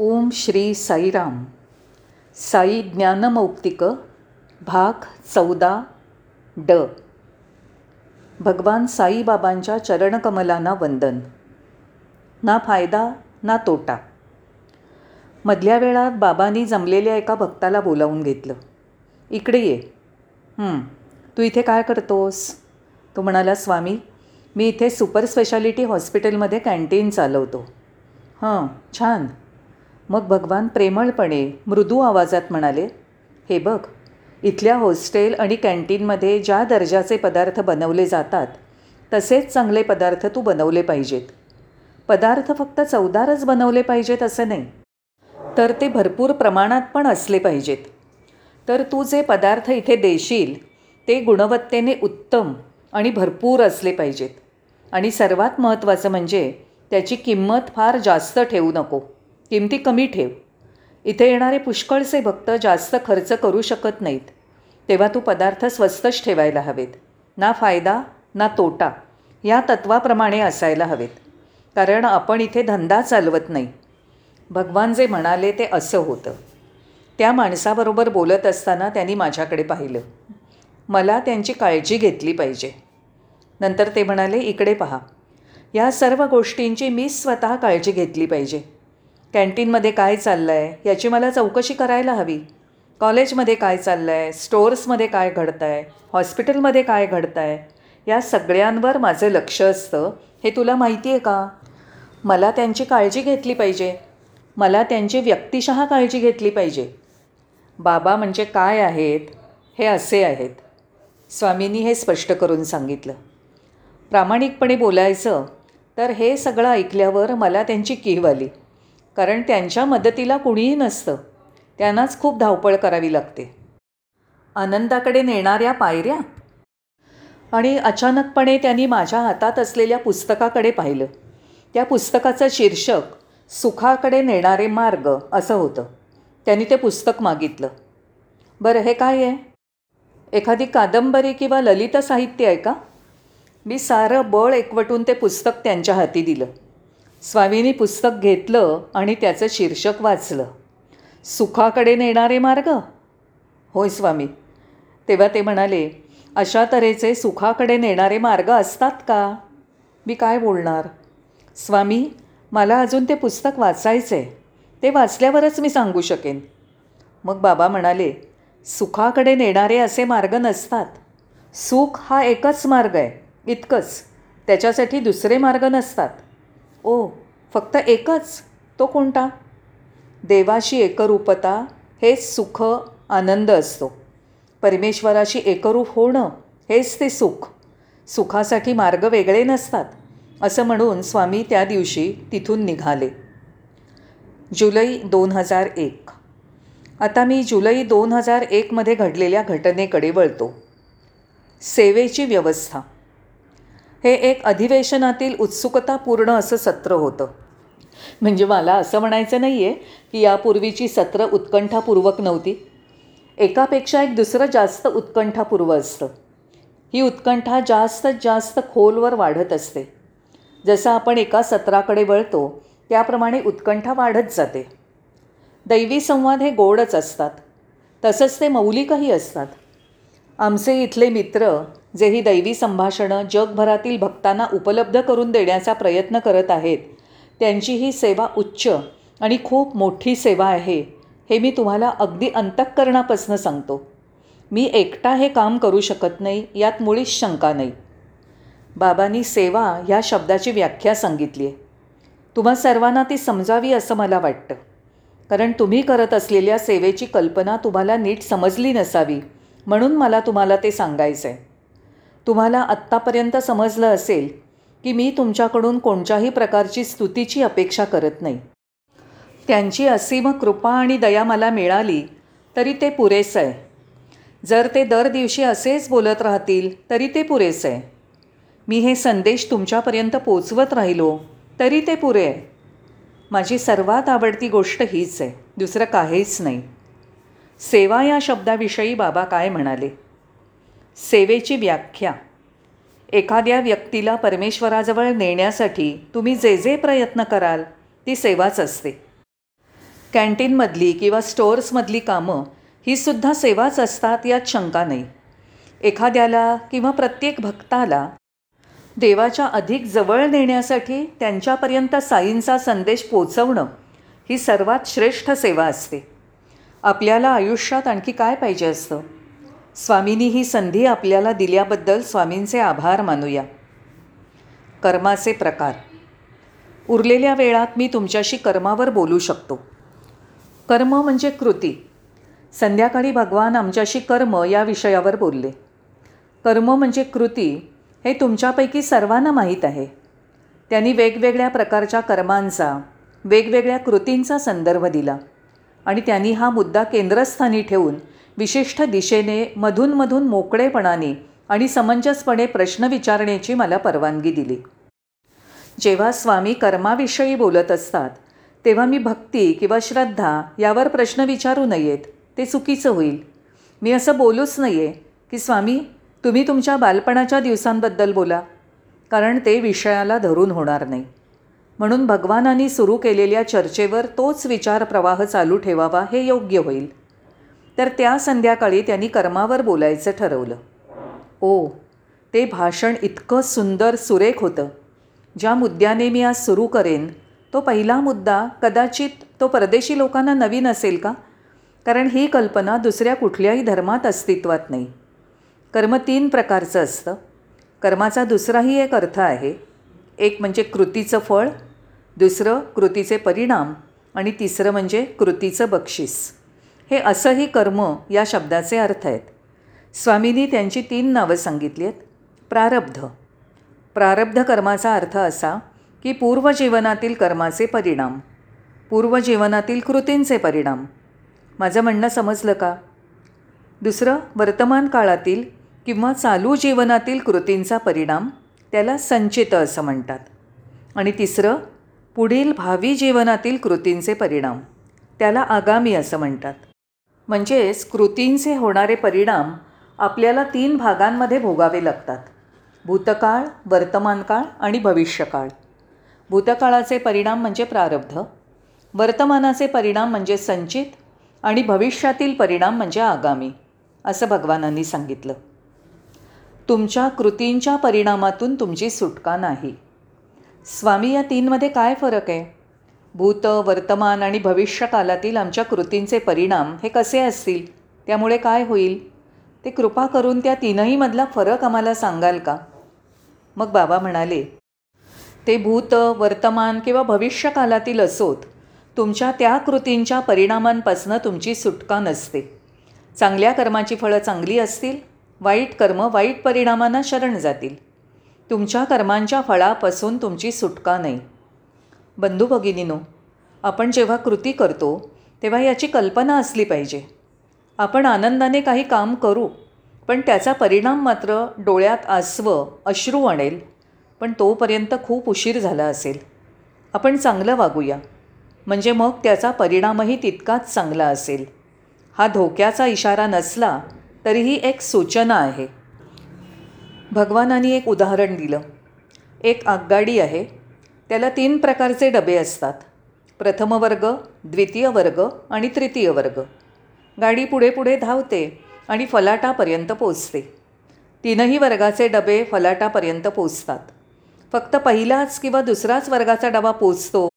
ओम श्री साईराम. साई ज्ञानमौक्तिक भाग चौदा ड. भगवान साईबाबांच्या चरणकमलांना वंदन. ना फायदा ना तोटा. मधल्या वेळात बाबांनी जमलेल्या एका भक्ताला बोलावून घेतलं. इकडे ये. तू इथे काय करतोस? तो म्हणाला स्वामी मी इथे सुपर स्पेशालिटी हॉस्पिटलमध्ये कॅन्टीन चालवतो. हां छान. मग भगवान प्रेमळपणे मृदू आवाजात म्हणाले हे बघ इथल्या हॉस्टेल आणि कॅन्टीनमध्ये ज्या दर्जाचे पदार्थ बनवले जातात तसेच चांगले पदार्थ तू बनवले पाहिजेत. पदार्थ फक्त चवदारच बनवले पाहिजेत असं नाही तर ते भरपूर प्रमाणात पण असले पाहिजेत. तर तू जे पदार्थ इथे देशील ते गुणवत्तेने उत्तम आणि भरपूर असले पाहिजेत. आणि सर्वात महत्त्वाचं म्हणजे त्याची किंमत फार जास्त ठेवू नको. किमती कमी ठेव. इथे येणारे पुष्कळचे भक्त जास्त खर्च करू शकत नाहीत. तेव्हा तू पदार्थ स्वस्तच ठेवायला हवेत. ना फायदा ना तोटा या तत्वाप्रमाणे असायला हवेत. कारण आपण इथे धंदा चालवत नाही. भगवान जे म्हणाले ते असं होतं. त्या माणसाबरोबर बोलत असताना त्यांनी माझ्याकडे पाहिलं. मला त्यांची काळजी घेतली पाहिजे. नंतर ते म्हणाले इकडे पहा. या सर्व गोष्टींची मी स्वतः काळजी घेतली पाहिजे. कॅन्टीनमध्ये काय चाललं आहे याची मला चौकशी करायला हवी. कॉलेजमध्ये काय चाललं आहे स्टोअर्समध्ये काय घडतं आहे हॉस्पिटलमध्ये काय घडतं आहे या सगळ्यांवर माझं लक्ष असतं. हे तुला माहिती आहे का? मला त्यांची काळजी घेतली पाहिजे. मला त्यांची व्यक्तिशः काळजी घेतली पाहिजे. बाबा म्हणजे काय आहेत हे असे आहेत. स्वामींनी हे स्पष्ट करून सांगितलं. प्रामाणिकपणे बोलायचं तर हे सगळं ऐकल्यावर मला त्यांची कीव आली. कारण त्यांच्या मदतीला कुणीही नसतं. त्यांनाच खूप धावपळ करावी लागते. आनंदाकडे नेणाऱ्या पायऱ्या? आणि अचानकपणे त्यांनी माझ्या हातात असलेल्या पुस्तकाकडे पाहिलं. त्या पुस्तकाचं शीर्षक सुखाकडे नेणारे मार्ग असं होतं. त्यांनी ते पुस्तक मागितलं. बरं हे काय आहे? एखादी कादंबरी किंवा ललित साहित्य आहे का? मी सारं बळ एकवटून ते पुस्तक त्यांच्या हाती दिलं. स्वामींनी पुस्तक घेतलं आणि त्याचं शीर्षक वाचलं. सुखाकडे नेणारे मार्ग? होय स्वामी. तेव्हा ते म्हणाले अशा तऱ्हेचे सुखाकडे नेणारे मार्ग असतात का? मी काय बोलणार? स्वामी मला अजून ते पुस्तक वाचायचं आहे ते वाचल्यावरच मी सांगू शकेन. मग बाबा म्हणाले सुखाकडे नेणारे असे मार्ग नसतात. सुख हा एकच मार्ग आहे इतकंच. त्याच्यासाठी दुसरे मार्ग नसतात. ओ फक्त एकच. तो कोणता? देवाशी एकरूपता हेच सुख आनंद असतो. परमेश्वराशी एकरूप होणं हेच ते सुख. सुखासाठी मार्ग वेगळे नसतात असं म्हणून स्वामी त्या दिवशी तिथून निघाले. जुलै दोन हजार एक. आता मी जुलै दोन हजार एकमध्ये घडलेल्या घटनेकडे वळतो. सेवेची व्यवस्था. हे एक अधिवेशनातील उत्सुकतापूर्ण असं सत्र होतं. म्हणजे मला असं म्हणायचं नाही आहे की यापूर्वीची सत्र उत्कंठापूर्वक नव्हती. एकापेक्षा एक दुसरं जास्त उत्कंठापूर्व असतं. ही उत्कंठा जास्तच जास्त खोलवर वाढत असते. जसं आपण एका सत्राकडे वळतो त्याप्रमाणे उत्कंठा वाढत जाते. दैवी संवाद हे गोडच असतात. तसंच ते मौलिकही असतात. आमचे इथले मित्र जे ही दैवी संभाषणं जगभरातील भक्तांना उपलब्ध करून देण्याचा प्रयत्न करत आहेत. त्यांची ही सेवा उच्च आणि खूप मोठी सेवा आहे हे मी तुम्हाला अगदी अंतःकरणापासून सांगतो. मी एकटा हे काम करू शकत नाही यात मुळीच शंका नाही. बाबांनी सेवा ह्या शब्दाची व्याख्या सांगितली आहे. तुम्हा सर्वांना ती समजावी असं मला वाटतं. कारण तुम्ही करत असलेल्या सेवेची कल्पना तुम्हाला नीट समजली नसावी म्हणून मला तुम्हाला ते सांगायचं आहे तुम्हाला आत्तापर्यंत समजलं असेल की मी तुमच्याकडून कोणत्याही प्रकारची स्तुतीची अपेक्षा करत नाही. त्यांची असीम कृपा आणि दया मला मिळाली तरी ते पुरेसं आहे. जर ते दर दिवशी असेच बोलत राहतील तरी ते पुरेसं आहे. मी हे संदेश तुमच्यापर्यंत पोचवत राहिलो तरी ते पुरे आहे. माझी सर्वात आवडती गोष्ट हीच आहे दुसरं काहीच नाही. सेवा या शब्दाविषयी बाबा काय म्हणाले? सेवेची व्याख्या. एखाद्या व्यक्तीला परमेश्वराजवळ नेण्यासाठी तुम्ही जे जे प्रयत्न कराल ती सेवाच असते. कॅन्टीनमधली किंवा स्टोअर्समधली कामं ही सुद्धा सेवाच असतात यात शंका नाही. एखाद्याला किंवा प्रत्येक भक्ताला देवाच्या अधिक जवळ नेण्यासाठी त्यांच्यापर्यंत साईंचा संदेश पोचवणं ही सर्वात श्रेष्ठ सेवा असते. आपल्याला आयुष्यात आणखी काय पाहिजे असतं? स्वामींनी ही संधी आपल्याला दिल्याबद्दल स्वामींचे आभार मानूया. कर्माचे प्रकार. उरलेल्या वेळात मी तुमच्याशी कर्मावर बोलू शकतो. कर्म म्हणजे कृती. संध्याकाळी भगवान आमच्याशी कर्म या विषयावर बोलले. कर्म म्हणजे कृती हे तुमच्यापैकी सर्वांना माहीत आहे. त्यांनी वेगवेगळ्या प्रकारच्या कर्मांचा वेगवेगळ्या कृतींचा संदर्भ दिला आणि त्यांनी हा मुद्दा केंद्रस्थानी ठेवून विशिष्ट दिशेने मधूनमधून मोकळेपणाने आणि समंजसपणे प्रश्न विचारण्याची मला परवानगी दिली. जेव्हा स्वामी कर्माविषयी बोलत असतात तेव्हा मी भक्ती किंवा श्रद्धा यावर प्रश्न विचारू नयेत ते चुकीचं होईल. मी असं बोलूच नाही आहे की स्वामी तुम्ही तुमच्या बालपणाच्या दिवसांबद्दल बोला कारण ते विषयाला धरून होणार नाही. म्हणून भगवानांनी सुरू केलेल्या चर्चेवर तोच विचार प्रवाह चालू ठेवावा हे योग्य होईल. तर त्या संध्याकाळी त्यांनी कर्मावर बोलायचं ठरवलं. ओ ते भाषण इतकं सुंदर सुरेख होतं. ज्या मुद्द्याने मी आज सुरू करेन तो पहिला मुद्दा कदाचित तो परदेशी लोकांना नवीन असेल का? कारण ही कल्पना दुसऱ्या कुठल्याही धर्मात अस्तित्वात नाही. कर्म तीन प्रकारचं असतं. कर्माचा दुसराही एक अर्थ आहे. एक म्हणजे कृतीचं फळ दुसरं कृतीचे परिणाम आणि तिसरं म्हणजे कृतीचं बक्षीस. हे असंही कर्म या शब्दाचे अर्थ आहेत. स्वामींनी त्यांची तीन नावं सांगितली आहेत प्रारब्ध. प्रारब्ध कर्माचा अर्थ असा की पूर्वजीवनातील कर्माचे परिणाम पूर्वजीवनातील कृतींचे परिणाम. माझं म्हणणं समजलं का? दुसरं वर्तमान काळातील किंवा चालू जीवनातील कृतींचा परिणाम त्याला संचित असं म्हणतात. आणि तिसरं पुढील भावी जीवनातील कृतींचे परिणाम त्याला आगामी असं म्हणतात. म्हणजेच कृतींचे होणारे परिणाम आपल्याला तीन भागांमध्ये भोगावे लागतात. भूतकाळ वर्तमानकाळ आणि भविष्यकाळ. भूतकाळाचे परिणाम म्हणजे प्रारब्ध. वर्तमानाचे परिणाम म्हणजे संचित आणि भविष्यातील परिणाम म्हणजे आगामी असं भगवानांनी सांगितलं. तुमच्या कृतींच्या परिणामातून तुमची सुटका नाही. स्वामी या तीनमध्ये काय फरक आहे? भूत वर्तमान आणि भविष्यकालातील आमच्या कृतींचे परिणाम हे कसे असतील? त्यामुळे काय होईल? ते कृपा करून त्या तीनहीमधला फरक आम्हाला सांगाल का? मग बाबा म्हणाले ते भूत वर्तमान किंवा भविष्यकालातील असोत तुमच्या त्या कृतींच्या परिणामांपासून तुमची सुटका नसते. चांगल्या कर्माची फळं चांगली असतील वाईट कर्म वाईट परिणामांना शरण जातील. तुमच्या कर्मांच्या फळापासून तुमची सुटका नाही. बंधू भगिनीनो आपण जेव्हा कृती करतो तेव्हा याची कल्पना असली पाहिजे. आपण आनंदाने काही काम करू पण त्याचा परिणाम मात्र डोळ्यात आसव अश्रू आणेल पण तोपर्यंत खूप उशीर झाला असेल. आपण चांगलं वागूया. म्हणजे मग त्याचा परिणामही तितकाच चांगला असेल. हा धोक्याचा इशारा नसला तरीही एक सूचना आहे. भगवानाने एक उदाहरण दिलं. एक आगगाडी आहे. त्याला तीन प्रकारचे डबे असतात. प्रथम वर्ग द्वितीय वर्ग आणि तृतीय वर्ग. गाडी पुढे पुढे धावते आणि फलाटापर्यंत पोचते. तीनही वर्गाचे डबे फलाटापर्यंत पोचतात. फक्त पहिलाच किंवा दुसराच वर्गाचा डबा पोचतो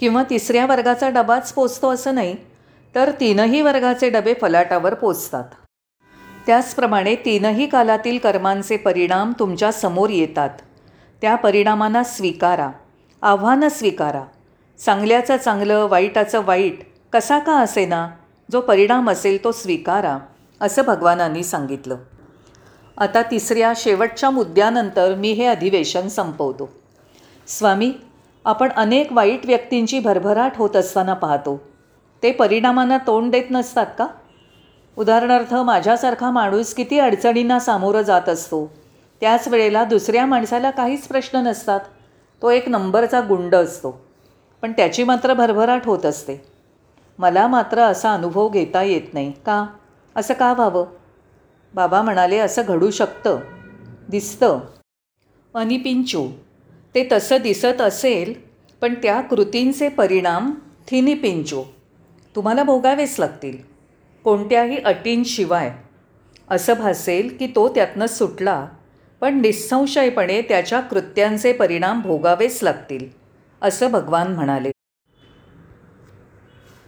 किंवा तिसऱ्या वर्गाचा डबाच पोचतो असं नाही तर तीनही वर्गाचे डबे फलाटावर पोचतात. त्याचप्रमाणे तीनही कालातील कर्मांचे परिणाम तुमच्यासमोर येतात. त्या परिणामांना स्वीकारा. आव्हानं स्वीकारा. चांगल्याचं चांगलं वाईटाचं वाईट कसा का असेना जो परिणाम असेल तो स्वीकारा असं भगवानांनी सांगितलं. आता तिसऱ्या शेवटच्या मुद्द्यानंतर मी हे अधिवेशन संपवतो. स्वामी आपण अनेक वाईट व्यक्तींची भरभराट होत असताना पाहतो. ते परिणामांना तोंड देत नसतात का? उदाहरणार्थ माझ्यासारखा माणूस किती अडचणींना सामोरं जात असतो. त्याच वेळेला दुसऱ्या माणसाला काहीच प्रश्न नसतात. तो एक नंबरचा गुंड असतो. पण त्याची मात्र भरभराट होत असते. मला मात्र असा अनुभव घेता येत नाही का? असं का व्हावं? बाबा म्हणाले असं घडू शकतं. दिसतं. अनिपिंचू ते तसं दिसत असेल पण त्या कृतींचे परिणाम थिनिपिंचो तुम्हाला भोगावेच लागतील. कोणत्याही अटींशिवाय. असं भासेल की तो त्यातनं सुटला पण निस्संशयपणे त्याच्या कृत्यांचे परिणाम भोगावेच लागतील असं भगवान म्हणाले.